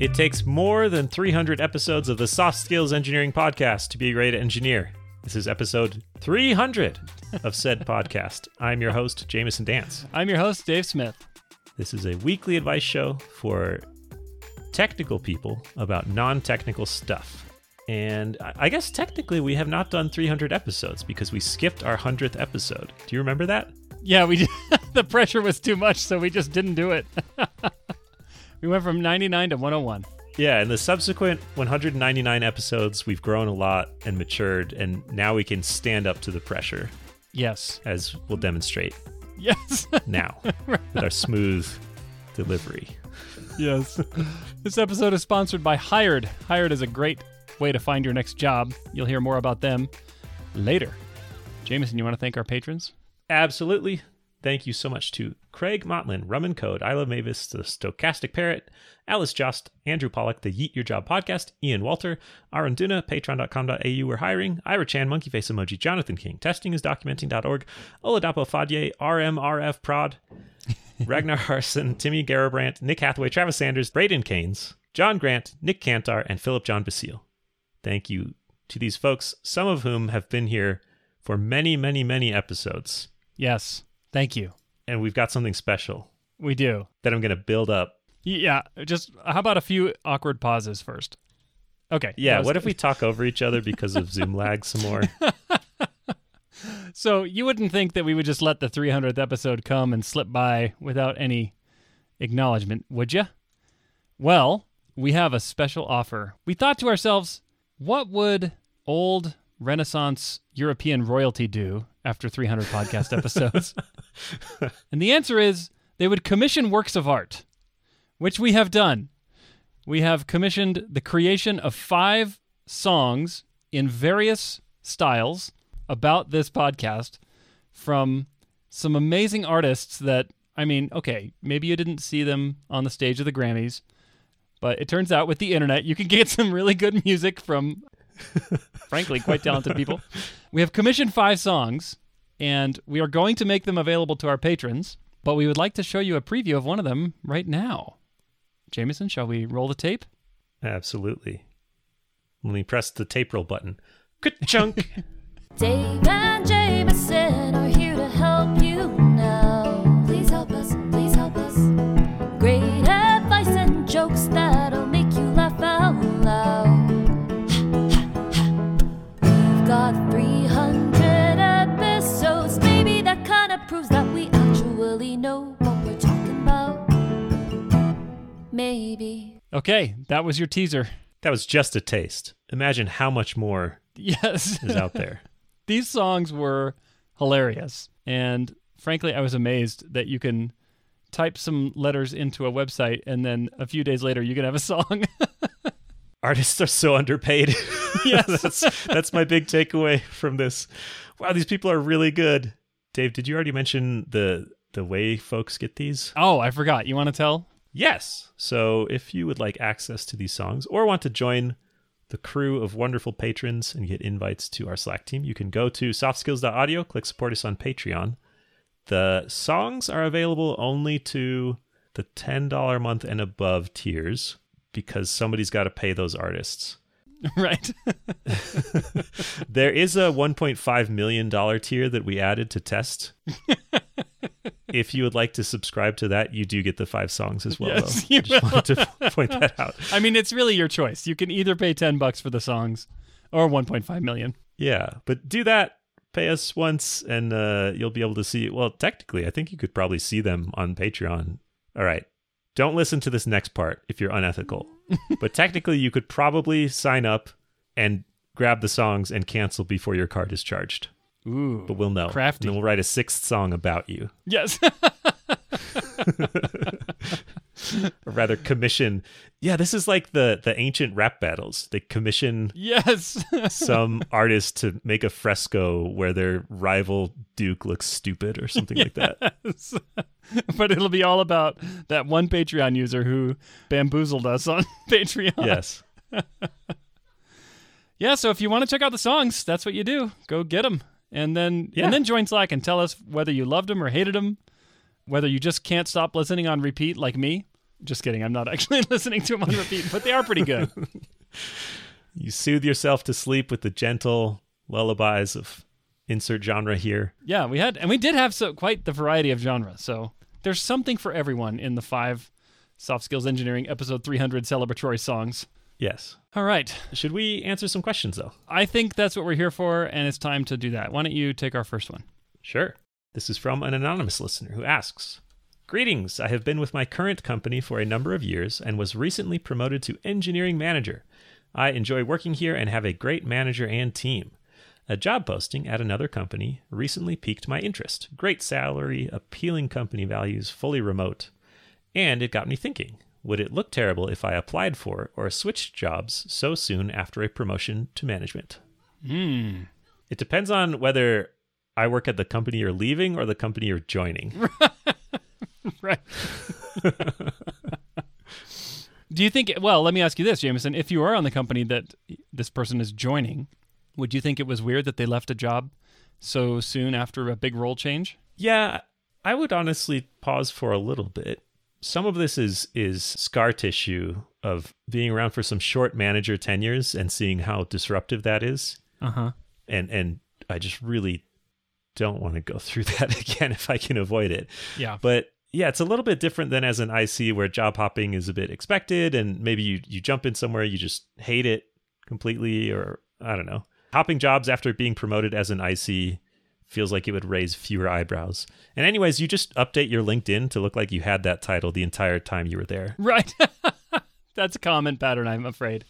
It takes more than 300 episodes of the Soft Skills Engineering Podcast to be a great engineer. This is episode 300 of said podcast. I'm your host, Jamison Dance. I'm your host, Dave Smith. This is a weekly advice show for technical people about non technical stuff. And I I guess technically we have not done 300 episodes because we skipped our 100th episode. Do you remember that? Yeah, we the pressure was too much, so we just didn't do it. we went from 99 to 101. Yeah, in the subsequent 199 episodes, we've grown a lot and matured, and now we can stand up to the pressure, Yes. as we'll demonstrate Yes. now with our smooth delivery. yes. this episode is sponsored by Hired. Hired is a great way to find your next job. You'll hear more about them later. Jamison, you want to thank our patrons? Absolutely. Thank you so much to Craig Motlin, Rum and Code, I Love Mavis, The Stochastic Parrot, Alice Jost, Andrew Pollock, The Yeet Your Job Podcast, Ian Walter, Aaron Duna, Patreon.com.au, We're Hiring, Ira Chan, Monkey Face Emoji, Jonathan King, Testing is Documenting.org, Oladapo Fadye, RMRF Prod, Ragnar Harson, Timmy Garabrandt, Nick Hathaway, Travis Sanders, Braden Keynes, John Grant, Nick Cantar, and Philip John Basile. Thank you to these folks, some of whom have been here for many, many, many episodes. Yes. Thank you. And we've got something special We do. that I'm going to build up. Yeah. Just how about a few awkward pauses first? Okay. Yeah, what if we talk over each other because of Zoom lag some more? So you wouldn't think that we would just let the 300th episode come and slip by without any acknowledgement, would you? Well, we have a special offer. We thought to ourselves, what would old Renaissance European royalty do after 300 podcast episodes? and the answer is they would commission works of art, which we have done. We have commissioned the creation of five songs in various styles about this podcast from some amazing artists that, I mean, okay, maybe you didn't see them on the stage of the Grammys, but it turns out with the internet, you can get some really good music from, frankly, quite talented people. We have commissioned five songs, and we are going to make them available to our patrons, but we would like to show you a preview of one of them right now. Jamison, shall we roll the tape? Absolutely. Let me press the tape roll button. Ka-chunk! Dave and Jamison are here Okay, that was your teaser. that was just a taste. Imagine how much more Yes. is out there. These songs were hilarious. And frankly, I was amazed that you can type some letters into a website and then a few days later you can have a song. Artists are so underpaid. Yes. that's that's my big takeaway from this. Wow, these people are really good. Dave, did you already mention the the way folks get these? oh, I forgot. You want to tell? Yes. So if you would like access to these songs or want to join the crew of wonderful patrons and get invites to our Slack team, you can go to softskills.audio, click support us on Patreon. The songs are available only to the $10 a month and above tiers because somebody's got to pay those artists. right. There is a $1.5 million tier that we added to test. if you would like to subscribe to that, you do get the five songs as well. Yes, though. you I just wanted to point that out. I mean, it's really your choice. You can either pay 10 bucks for the songs or 1.5 million. Yeah, but do that. Pay us once, and uh, you'll be able to see. Well, technically, I think you could probably see them on Patreon. All right. Don't listen to this next part if you're unethical. but technically, you could probably sign up and grab the songs and cancel before your card is charged. Ooh. But we'll know. Crafty. And then we'll write a sixth song about you. Yes. Or rather, commission. Yeah, this is like the the ancient rap battles. They commission yes. some artist to make a fresco where their rival duke looks stupid or something like that. But it'll be all about that one Patreon user who bamboozled us on Patreon. Yes. Yeah, so if you want to check out the songs, that's what you do. Go get them, and then Yeah. and then join Slack and tell us whether you loved them or hated them, whether you just can't stop listening on repeat like me, Just kidding. I'm not actually listening to them on repeat, but they are pretty good. You soothe yourself to sleep with the gentle lullabies of insert genre here. yeah, we had, and we did have so quite the variety of genre. So there's something for everyone in the five soft skills engineering episode 300 celebratory songs. Yes. All right. Should we answer some questions though? I think that's what we're here for, and it's time to do that. Why don't you take our first one? Sure. This is from an anonymous listener who asks Greetings. I have been with my current company for a number of years and was recently promoted to engineering manager. I enjoy working here and have a great manager and team. A job posting at another company recently piqued my interest. Great salary, appealing company values, fully remote. And it got me thinking would it look terrible if I applied for or switched jobs so soon after a promotion to management? Hmm. It depends on whether I work at the company you're leaving or the company you're joining. Right. Do you think, well, let me ask you this, Jamison. If you are on the company that this person is joining, would you think it was weird that they left a job so soon after a big role change? Yeah, I would honestly pause for a little bit. Some of this is is scar tissue of being around for some short manager tenures and seeing how disruptive that is. Uh huh. And and I just really don't want to go through that again if I can avoid it. Yeah. But yeah, it's a little bit different than as an IC where job hopping is a bit expected and maybe you you jump in somewhere you just hate it completely or I don't know. Hopping jobs after being promoted as an IC feels like it would raise fewer eyebrows. And anyways, you just update your LinkedIn to look like you had that title the entire time you were there. Right. That's a common pattern, I'm afraid.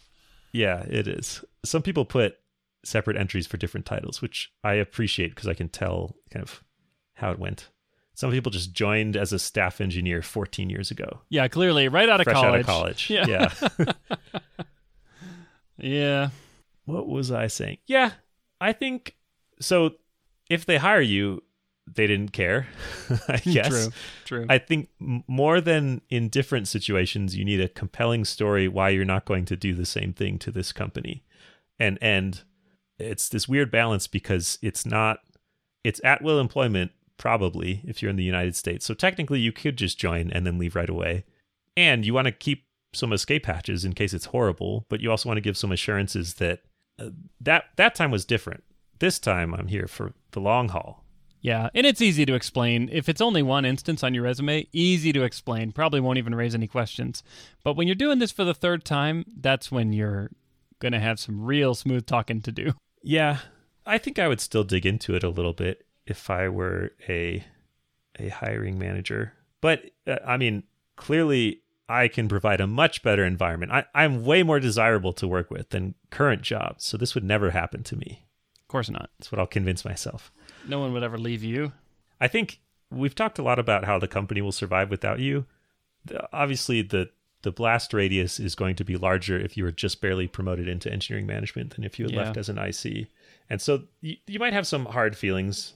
Yeah, it is. Some people put separate entries for different titles, which I appreciate because I can tell kind of how it went. Some people just joined as a staff engineer 14 years ago. Yeah, clearly, right out of fresh college. out of college. Yeah. yeah. Yeah. what was I saying? Yeah, I think so. If they hire you, they didn't care. I guess. True. True. I think more than in different situations, you need a compelling story why you're not going to do the same thing to this company, and and it's this weird balance because it's not it's at will employment probably if you're in the United States. So technically, you could just join and then leave right away, and you want to keep some escape hatches in case it's horrible, but you also want to give some assurances that uh, that that time was different. This time, I'm here for the long haul. Yeah, and it's easy to explain. If it's only one instance on your resume, easy to explain. Probably won't even raise any questions. But when you're doing this for the third time, that's when you're going to have some real smooth talking to do. Yeah, I think I would still dig into it a little bit if I were a a hiring manager. But uh, I mean, clearly I can provide a much better environment. I, I'm way more desirable to work with than current jobs, so this would never happen to me. Of course not. That's what I'll convince myself. No one would ever leave you. I think we've talked a lot about how the company will survive without you. Obviously, the the blast radius is going to be larger if you were just barely promoted into engineering management than if you had Yeah. left as an IC. And so you, you might have some hard feelings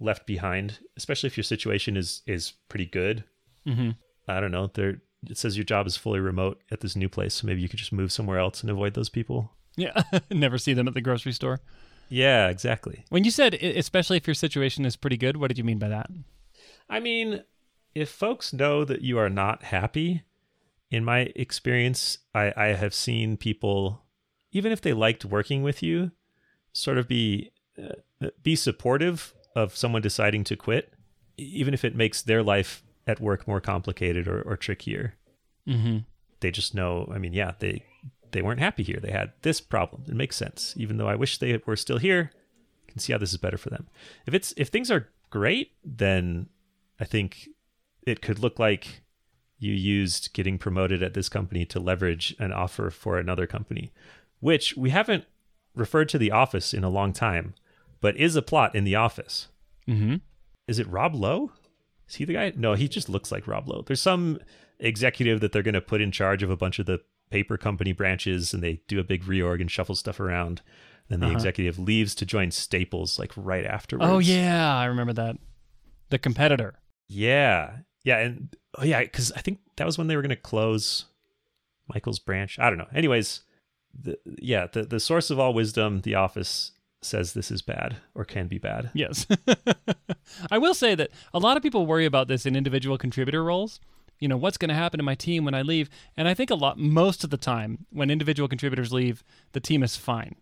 left behind, especially if your situation is is pretty good. Mm-hmm. I don't know. There it says your job is fully remote at this new place, so maybe you could just move somewhere else and avoid those people. Yeah, never see them at the grocery store. Yeah, exactly. When you said, especially if your situation is pretty good, what did you mean by that? I mean, if folks know that you are not happy, in my experience, I, I have seen people, even if they liked working with you, sort of be uh, be supportive of someone deciding to quit, even if it makes their life at work more complicated or, or trickier. Mm-hmm. They just know. I mean, yeah, they they weren't happy here. They had this problem. It makes sense. Even though I wish they were still here, I can see how this is better for them. If it's if things are great, then I think it could look like you used getting promoted at this company to leverage an offer for another company, which we haven't referred to the office in a long time, but is a plot in the office. Mm-hmm. Is it Rob Lowe? Is he the guy? No, he just looks like Rob Lowe. There's some executive that they're going to put in charge of a bunch of the paper company branches and they do a big reorg and shuffle stuff around. Then the Uh-huh. executive leaves to join Staples like right afterwards. Oh yeah, I remember that. The competitor. Yeah. Yeah. And oh, yeah, because I think that was when they were going to close Michael's branch. I don't know. Anyways, the, yeah, the, the source of all wisdom, the office says this is bad or can be bad. Yes. I will say that a lot of people worry about this in individual contributor roles. You know, what's going to happen to my team when I leave? And I think a lot, most of the time, when individual contributors leave, the team is fine.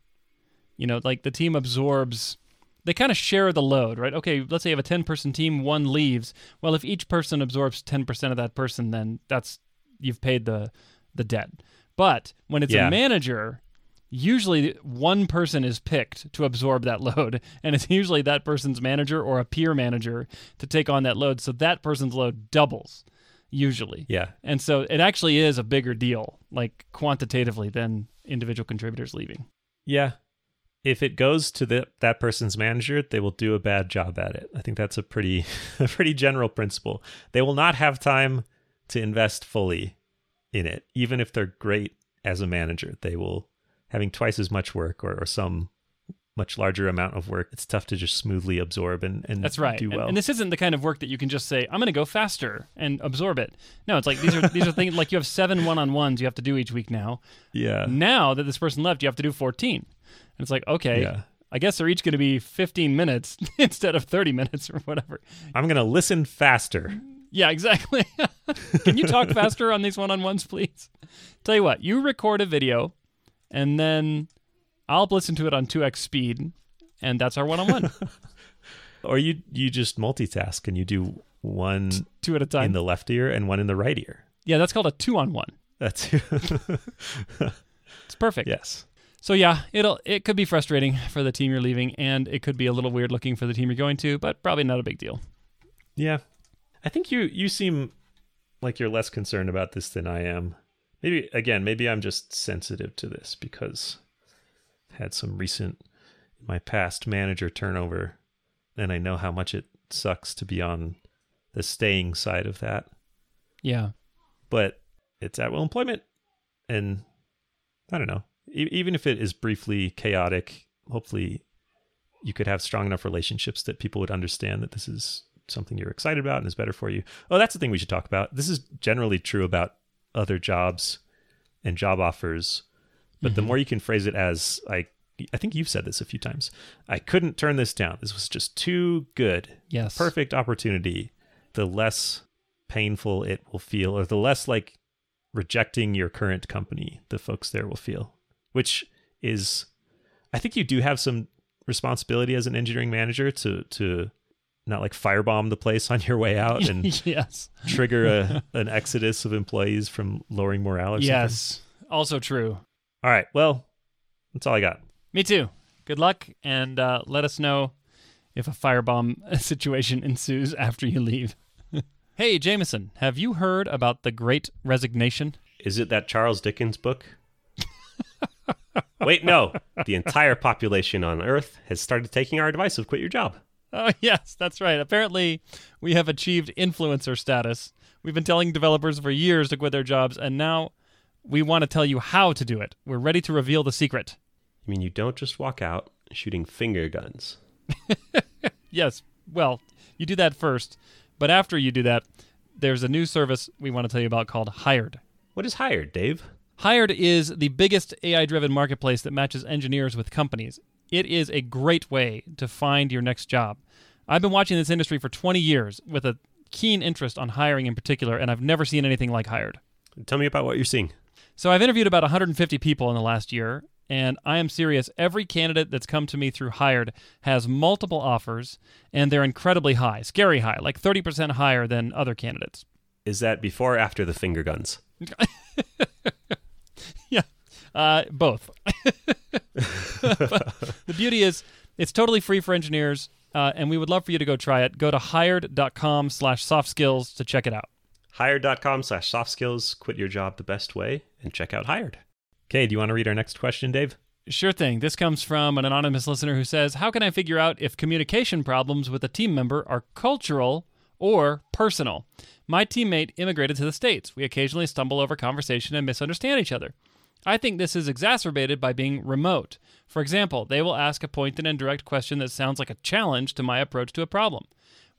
You know, like the team absorbs, they kind of share the load, right? Okay, let's say you have a 10 person team, one leaves. Well, if each person absorbs 10% of that person, then that's, you've paid the, the debt. But when it's Yeah. a manager, usually one person is picked to absorb that load and it's usually that person's manager or a peer manager to take on that load so that person's load doubles usually Yeah. and so it actually is a bigger deal like quantitatively than individual contributors leaving Yeah. If it goes to the, that person's manager, they will do a bad job at it. I think that's a pretty a pretty general principle. They will not have time to invest fully in it, even if they're great as a manager. They will having twice as much work or, or some much larger amount of work. It's tough to just smoothly absorb and, and that's right do And- well. and, this isn't the kind of work that you can just say i'm going to go faster and absorb it no it's like these are these are things like you have seven one-on-ones you have to do each week now yeah. now that this person left you have to do 14 and it's like okay Yeah. I guess they're each going to be 15 minutes instead of 30 minutes or whatever. I'm going to listen faster. Yeah, exactly. Can you talk faster on these one on ones, please? Tell you what, you record a video and then I'll listen to it on 2x speed, and that's our one on one, Or you you just multitask and you do one two at a time. in the left ear and one in the right ear. yeah, that's called a two on one. That's It's perfect. yes. So yeah, it'll it could be frustrating for the team you're leaving, and it could be a little weird looking for the team you're going to, but probably not a big deal. Yeah. I think you you seem like you're less concerned about this than I am. Maybe again, maybe I'm just sensitive to this because had some recent in my past manager turnover and I know how much it sucks to be on the staying side of that. Yeah. But it's at will employment and I don't know. E- even if it is briefly chaotic, hopefully you could have strong enough relationships that people would understand that this is something you're excited about and is better for you. Oh, that's the thing we should talk about. This is generally true about other jobs and job offers, but the mm-hmm. more you can phrase it as I I think you've said this a few times. I couldn't turn this down. This was just too good. Yes. Perfect opportunity. The less painful it will feel or the less like rejecting your current company the folks there will feel, which is I think you do have some responsibility as an engineering manager to to not like firebomb the place on your way out and yes. trigger a, an exodus of employees from lowering morale or something. Yes. Also true. All right. Well, that's all I got. Me too. Good luck, and uh, let us know if a firebomb situation ensues after you leave. hey, Jamison, have you heard about the Great Resignation? Is it that Charles Dickens book? Wait, no. The entire population on Earth has started taking our advice of quit your job. Oh, yes, that's right. Apparently, we have achieved influencer status. We've been telling developers for years to quit their jobs, and now we want to tell you how to do it. We're ready to reveal the secret. I mean, you don't just walk out shooting finger guns. Yes, well, you do that first, but after you do that, there's a new service we want to tell you about called Hired. What is hired, Dave? Hired is the biggest AI driven marketplace that matches engineers with companies. It is a great way to find your next job. I've been watching this industry for 20 years with a keen interest on hiring in particular, and I've never seen anything like Hired. Tell me about what you're seeing. So I've interviewed about 150 people in the last year, and I am serious. Every candidate that's come to me through Hired has multiple offers, and they're incredibly high, scary high, like 30% higher than other candidates. Is that before or after the finger guns? Yeah, uh, both. The beauty is, it's totally free for engineers, uh, and we would love for you to go try it. Go to hired.com slash soft skills to check it out. Hired.com slash soft skills. Quit your job the best way and check out Hired. Okay, do you want to read our next question, Dave? Sure thing. This comes from an anonymous listener who says, How can I figure out if communication problems with a team member are cultural or personal? My teammate immigrated to the States. We occasionally stumble over conversation and misunderstand each other. I think this is exacerbated by being remote. For example, they will ask a pointed and direct question that sounds like a challenge to my approach to a problem.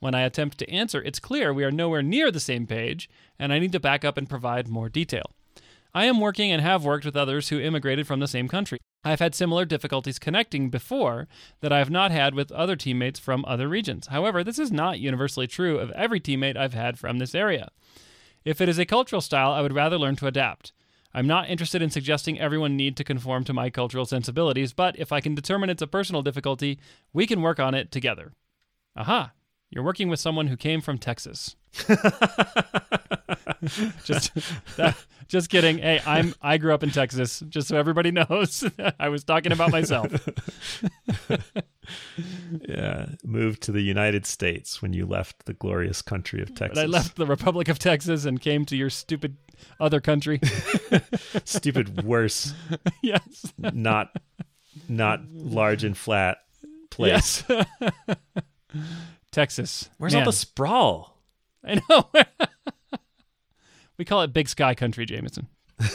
When I attempt to answer, it's clear we are nowhere near the same page, and I need to back up and provide more detail. I am working and have worked with others who immigrated from the same country. I've had similar difficulties connecting before that I have not had with other teammates from other regions. However, this is not universally true of every teammate I've had from this area. If it is a cultural style, I would rather learn to adapt. I'm not interested in suggesting everyone need to conform to my cultural sensibilities, but if I can determine it's a personal difficulty, we can work on it together. Aha, you're working with someone who came from Texas. just that, just kidding. Hey, I'm I grew up in Texas, just so everybody knows. I was talking about myself. Yeah, moved to the United States when you left the glorious country of Texas. But I left the Republic of Texas and came to your stupid other country. stupid, worse, yes. not not large and flat place. Yes. Texas. Where's Man, all the sprawl? I know. we call it Big Sky Country, Jamison.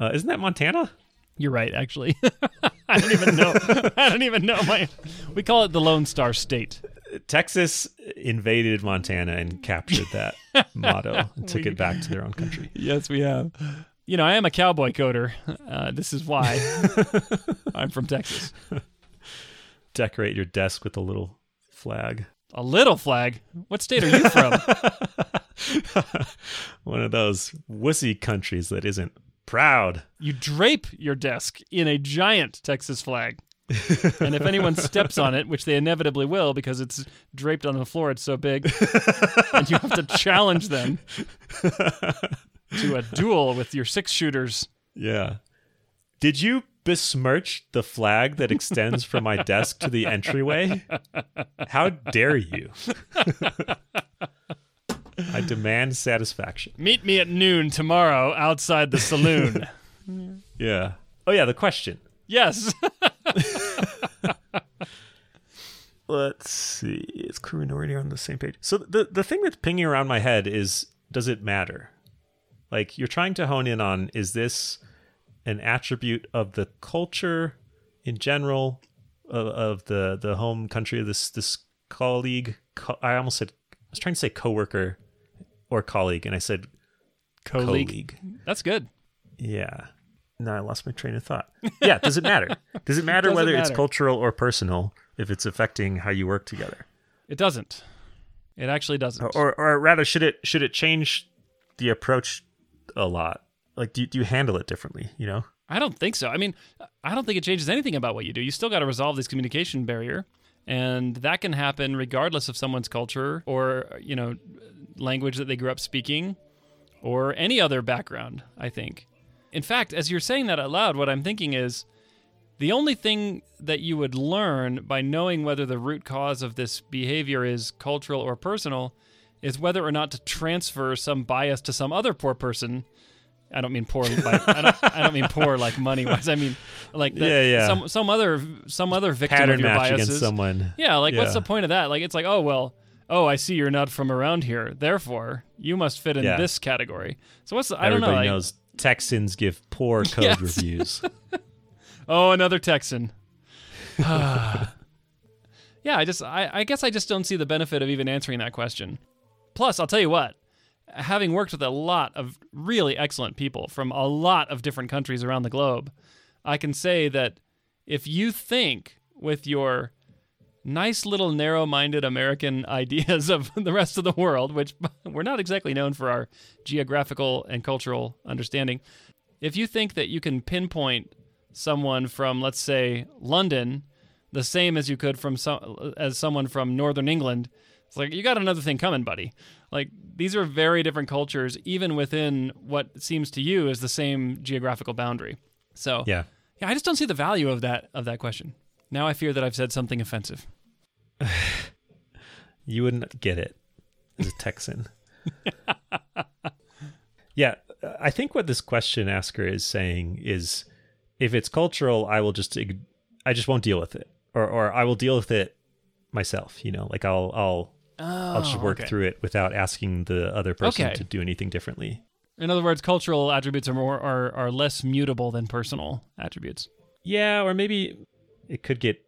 Uh, isn't that Montana? You're right, actually. I don't even know. I don't even know my. We call it the Lone Star State. Texas invaded Montana and captured that motto and took We- it back to their own country. Yes, we have. You know, I am a cowboy coder. Uh, this is why I'm from Texas. Decorate your desk with a little flag. A little flag. What state are you from? One of those wussy countries that isn't proud. you drape your desk in a giant Texas flag. and if anyone steps on it, which they inevitably will because it's draped on the floor, it's so big, and you have to challenge them to a duel with your six shooters. Yeah. Did you besmirch the flag that extends from my desk to the entryway? How dare you? I demand satisfaction. Meet me at noon tomorrow outside the saloon. Yeah. Oh, yeah, the question. yes. Let's see. Is and already on the same page? So the the thing that's pinging around my head is does it matter? Like you're trying to hone in on is this an attribute of the culture in general of, of the the home country of this this colleague? Co- I almost said I was trying to say coworker or colleague, and I said Colleague. colleague. That's good. Yeah. No, I lost my train of thought. Yeah, does it matter? Does it matter it whether it's cultural or personal if it's affecting how you work together? It doesn't. It actually doesn't. Or or rather should it should it change the approach a lot? Like do do you handle it differently, you know? I don't think so. I mean, I don't think it changes anything about what you do. You still got to resolve this communication barrier, and that can happen regardless of someone's culture or you know language that they grew up speaking or any other background. I think. In fact, as you're saying that out loud, what I'm thinking is the only thing that you would learn by knowing whether the root cause of this behavior is cultural or personal is whether or not to transfer some bias to some other poor person. I don't mean poor. Like, I, don't, I don't mean poor like money wise. I mean like the, Yeah, yeah. Some some other some other victim Pattern of your match biases. against someone. Yeah, like what's the point of that? Like it's like, oh well, oh I see you're not from around here, therefore you must fit in Yeah. this category. So what's the, I don't know. Everybody like- knows Texans give poor code Yes. reviews. Oh, another Texan. yeah, I just I, I guess I just don't see the benefit of even answering that question. Plus, I'll tell you what, having worked with a lot of really excellent people from a lot of different countries around the globe, I can say that if you think with your nice little narrow-minded American ideas of the rest of the world, which we're not exactly known for our geographical and cultural understanding, if you think that you can pinpoint someone from let's say London the same as you could from as someone from northern England it's like you got another thing coming buddy like these are very different cultures even within what seems to you is the same geographical boundary so yeah. yeah I just don't see the value of that of that question now I fear that I've said something offensive You wouldn't get it as a Texan. yeah, I think what this question asker is saying is if it's cultural, I will just I just won't deal with it. Or or I will deal with it myself, you know, like I'll I'll I'll just oh, work Oh, okay. through it without asking the other person Okay. to do anything differently. in other words cultural attributes are more are, are less mutable than personal attributes Yeah, or maybe it could get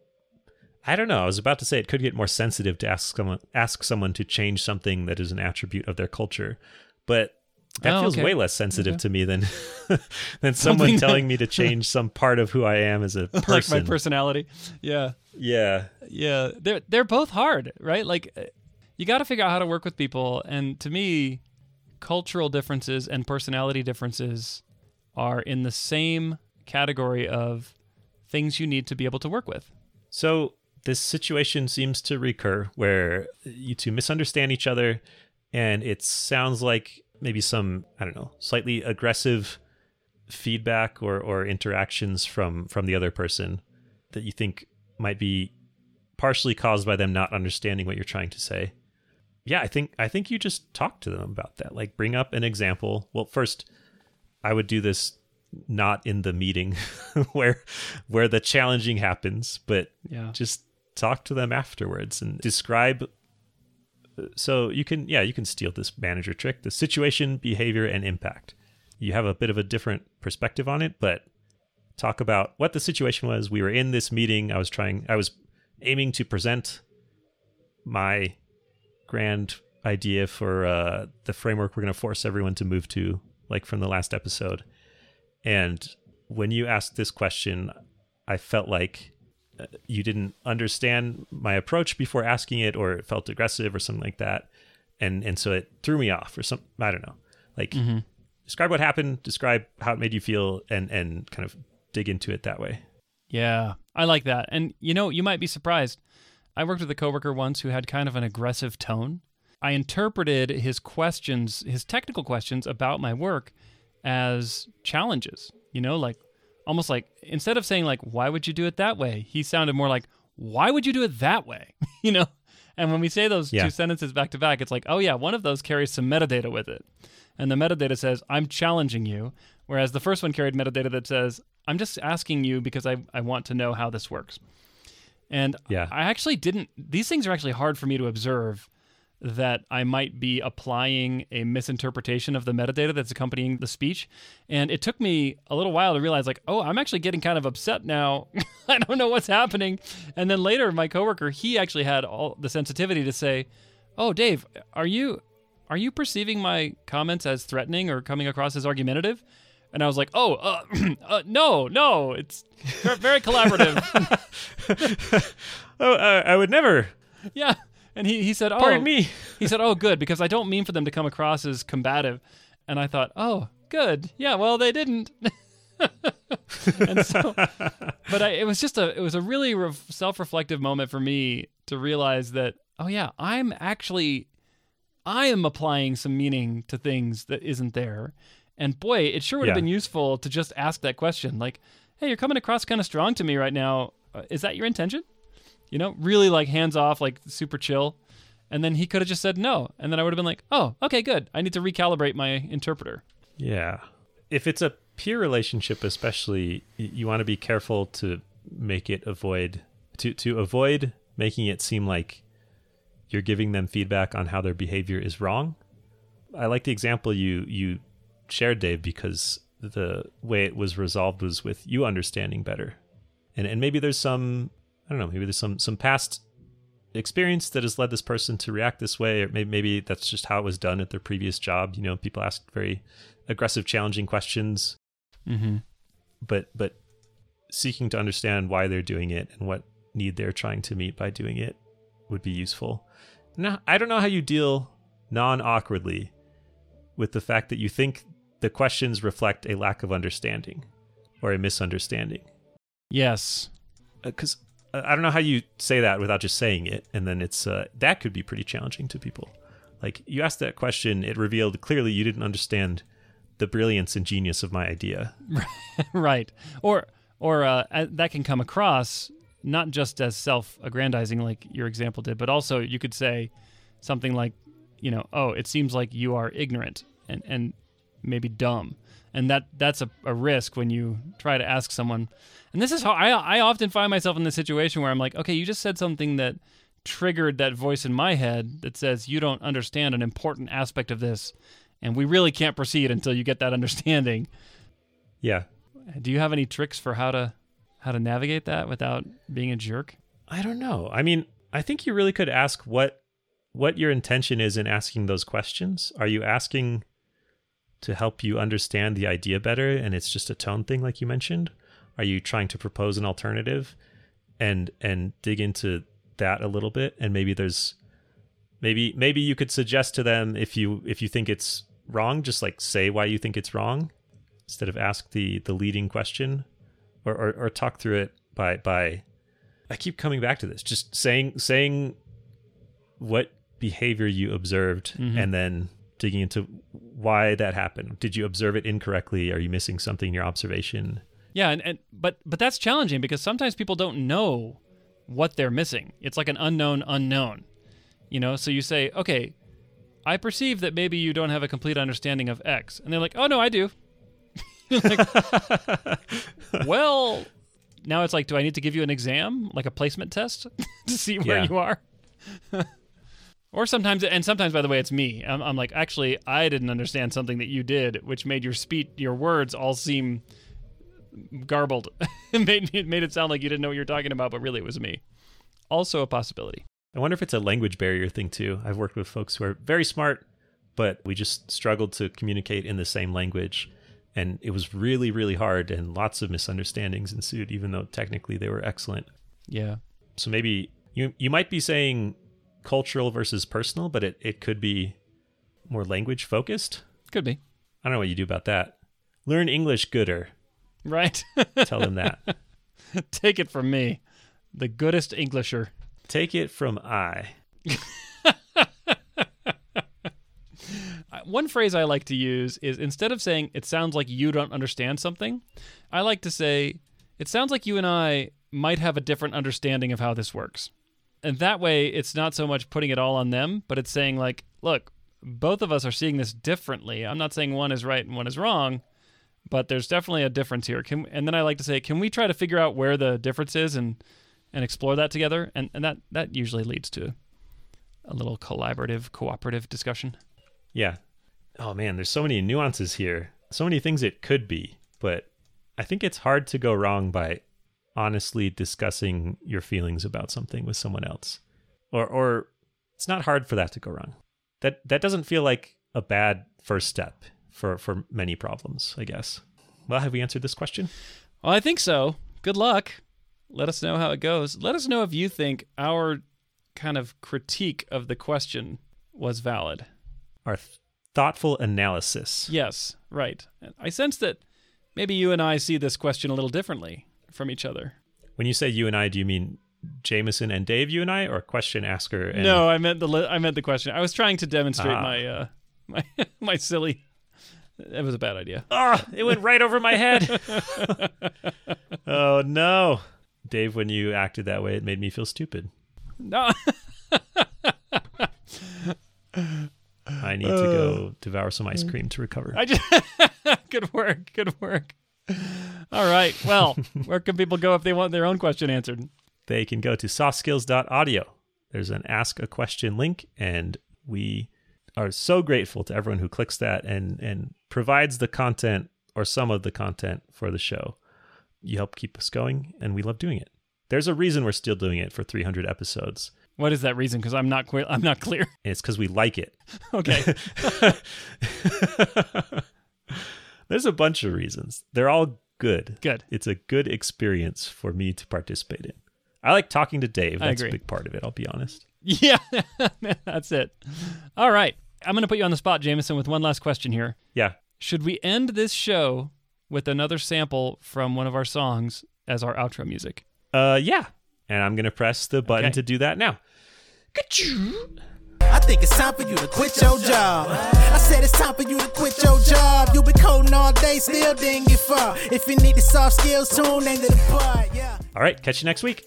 I don't know. I was about to say it could get more sensitive to ask someone ask someone to change something that is an attribute of their culture. But that Oh, feels okay. way less sensitive to me than than someone Something- telling me to change some part of who I am as a like person. my personality yeah yeah. Yeah, they're they're both hard, right? Like, you got to figure out how to work with people. And to me, cultural differences and personality differences are in the same category of things you need to be able to work with. So this situation seems to recur where you two misunderstand each other, and it sounds like maybe some I don't know slightly aggressive feedback or or interactions from from the other person that you think might be partially caused by them not understanding what you're trying to say. Yeah, I think I think you just talk to them about that. Like bring up an example. Well, first I would do this not in the meeting where where the challenging happens, but Yeah. just talk to them afterwards and describe uh, so you can yeah you can steal this manager trick the situation behavior and impact you have a bit of a different perspective on it but talk about what the situation was we were in this meeting i was trying i was aiming to present my grand idea for uh, the framework we're going to force everyone to move to like from the last episode and when you asked this question i felt like uh, you didn't understand my approach before asking it or it felt aggressive or something like that and and so it threw me off or some i don't know like describe what happened describe how it made you feel and and kind of dig into it that way Yeah, I like that. And you know, you might be surprised. I worked with a coworker once who had kind of an aggressive tone. I interpreted his questions, his technical questions about my work as challenges, you know, like almost like instead of saying like why would you do it that way, he sounded more like why would you do it that way? you know? And when we say those Yeah. two sentences back to back, it's like, "Oh yeah, one of those carries some metadata with it." And the metadata says, I'm challenging you. Whereas the first one carried metadata that says, I'm just asking you because I, I want to know how this works. And Yeah. I actually didn't, these things are actually hard for me to observe that I might be applying a misinterpretation of the metadata that's accompanying the speech. And it took me a little while to realize, like, oh, I'm actually getting kind of upset now. I don't know what's happening. And then later, my coworker, he actually had all the sensitivity to say, oh, Dave, are you are you perceiving my comments as threatening or coming across as argumentative? And I was like, oh, uh, uh, no, no, it's very collaborative. oh uh, i would never yeah. And he, he said, oh, pardon me he said, oh, good, because I don't mean for them to come across as combative. And I thought, oh, good. Yeah, well, they didn't. and so, but I, it was just a, it was a really re- self-reflective moment for me to realize that, oh yeah, I'm actually, I am applying some meaning to things that isn't there. And boy, it sure would have Yeah. been useful to just ask that question, like, hey, you're coming across kind of strong to me right now. Uh, is that your intention? You know, really like hands off, like super chill. And then he could have just said no. And then I would have been like, oh, okay, good. I need to recalibrate my interpreter. Yeah. If it's a peer relationship especially, you want to be careful to make it avoid to to avoid making it seem like you're giving them feedback on how their behavior is wrong. I like the example you you shared Dave because the way it was resolved was with you understanding better. And and maybe there's some I don't know, maybe there's some some past experience that has led this person to react this way or maybe, maybe that's just how it was done at their previous job you know people ask very aggressive challenging questions Mm-hmm. but but seeking to understand why they're doing it and what need they're trying to meet by doing it would be useful now i don't know how you deal non-awkwardly with the fact that you think the questions reflect a lack of understanding or a misunderstanding Yes. because uh, I don't know how you say that without just saying it, and then it's uh, that could be pretty challenging to people. Like you asked that question, it revealed clearly you didn't understand the brilliance and genius of my idea. right. Or or uh, uh, that can come across not just as self-aggrandizing like your example did, but also you could say something like, you know, oh, it seems like you are ignorant and and maybe dumb. And that that's a, a risk when you try to ask someone. And this is how I I often find myself in this situation where I'm like, okay, you just said something that triggered that voice in my head that says you don't understand an important aspect of this and we really can't proceed until you get that understanding. Yeah, Do you have any tricks for how to how to navigate that without being a jerk? I don't know. I mean, I think you really could ask what what your intention is in asking those questions. Are you asking to help you understand the idea better and it's just a tone thing like you mentioned? Are you trying to propose an alternative and and dig into that a little bit and maybe there's maybe maybe you could suggest to them if you if you think it's wrong, just like say why you think it's wrong instead of ask the the leading question, or or, or talk through it by by. I keep coming back to this, just saying saying what behavior you observed, mm-hmm. and then digging into why that happened. Did you observe it incorrectly? Are you missing something in your observation? Yeah, and, and but but that's challenging because sometimes people don't know what they're missing. It's like an unknown unknown. You know, so you say, "Okay, I perceive that maybe you don't have a complete understanding of X." And they're like, "Oh no, I do." Like, well, now it's like, do I need to give you an exam, like a placement test to see where Yeah. you are? Or sometimes and sometimes by the way it's me. I'm, I'm like, "Actually, I didn't understand something that you did, which made your speech your words all seem garbled. it made it made it sound like you didn't know what you were talking about, but really it was me. Also a possibility. I wonder if it's a language barrier thing too. I've worked with folks who are very smart, but we just struggled to communicate in the same language. And it was really, really hard, and lots of misunderstandings ensued, even though technically they were excellent. Yeah. So maybe you you might be saying cultural versus personal, but it, it could be more language focused. Could be. I don't know what you do about that. Learn English gooder. Right. Tell them that. Take it from me. The goodest Englisher. Take it from I. One phrase I like to use is instead of saying it sounds like you don't understand something, I like to say it sounds like you and I might have a different understanding of how this works. And that way it's not so much putting it all on them, but it's saying like, look, both of us are seeing this differently. I'm not saying one is right and one is wrong, but there's definitely a difference here. Can, and then I like to say, can we try to figure out where the difference is and and explore that together? And and that that usually leads to a little collaborative, cooperative discussion. Yeah. Oh man, there's so many nuances here. So many things it could be, but I think it's hard to go wrong by honestly discussing your feelings about something with someone else. Or or it's not hard for that to go wrong. That that doesn't feel like a bad first step for for many problems, I guess. Well, have we answered this question? Well, I think so. Good luck. Let us know how it goes. Let us know if you think our kind of critique of the question was valid. Our th- thoughtful analysis. Yes, right. I sense that maybe you and I see this question a little differently from each other. When you say you and I, do you mean Jamison and Dave, you and I, or question asker and no, I meant the li- I meant the question. I was trying to demonstrate Ah. my uh my my silly. It was a bad idea. Ah, it went right over my head. oh no. Dave, when you acted that way, it made me feel stupid. No. I need to go devour some ice cream to recover. I just good work, good work. All right. Well, where can people go if they want their own question answered? They can go to softskills.audio. There's an ask a question link, and we are so grateful to everyone who clicks that and and provides the content or some of the content for the show. You help keep us going, and we love doing it. There's a reason we're still doing it for 300 episodes, What is that reason? Because I'm not clear. I'm not clear. it's because we like it. Okay. There's a bunch of reasons. They're all good. Good. It's a good experience for me to participate in. I like talking to Dave. That's a big part of it, I'll be honest. Yeah, that's it. All right. I'm going to put you on the spot, Jamison, with one last question here. Yeah. Should we end this show with another sample from one of our songs as our outro music? Uh yeah. And I'm gonna press the button Okay. to do that now. I think it's time for you to quit your job. I said it's time for you to quit your job. You been coding all day, still didn't get far. If you need the soft skills, tune into the. Yeah. All right, catch you next week.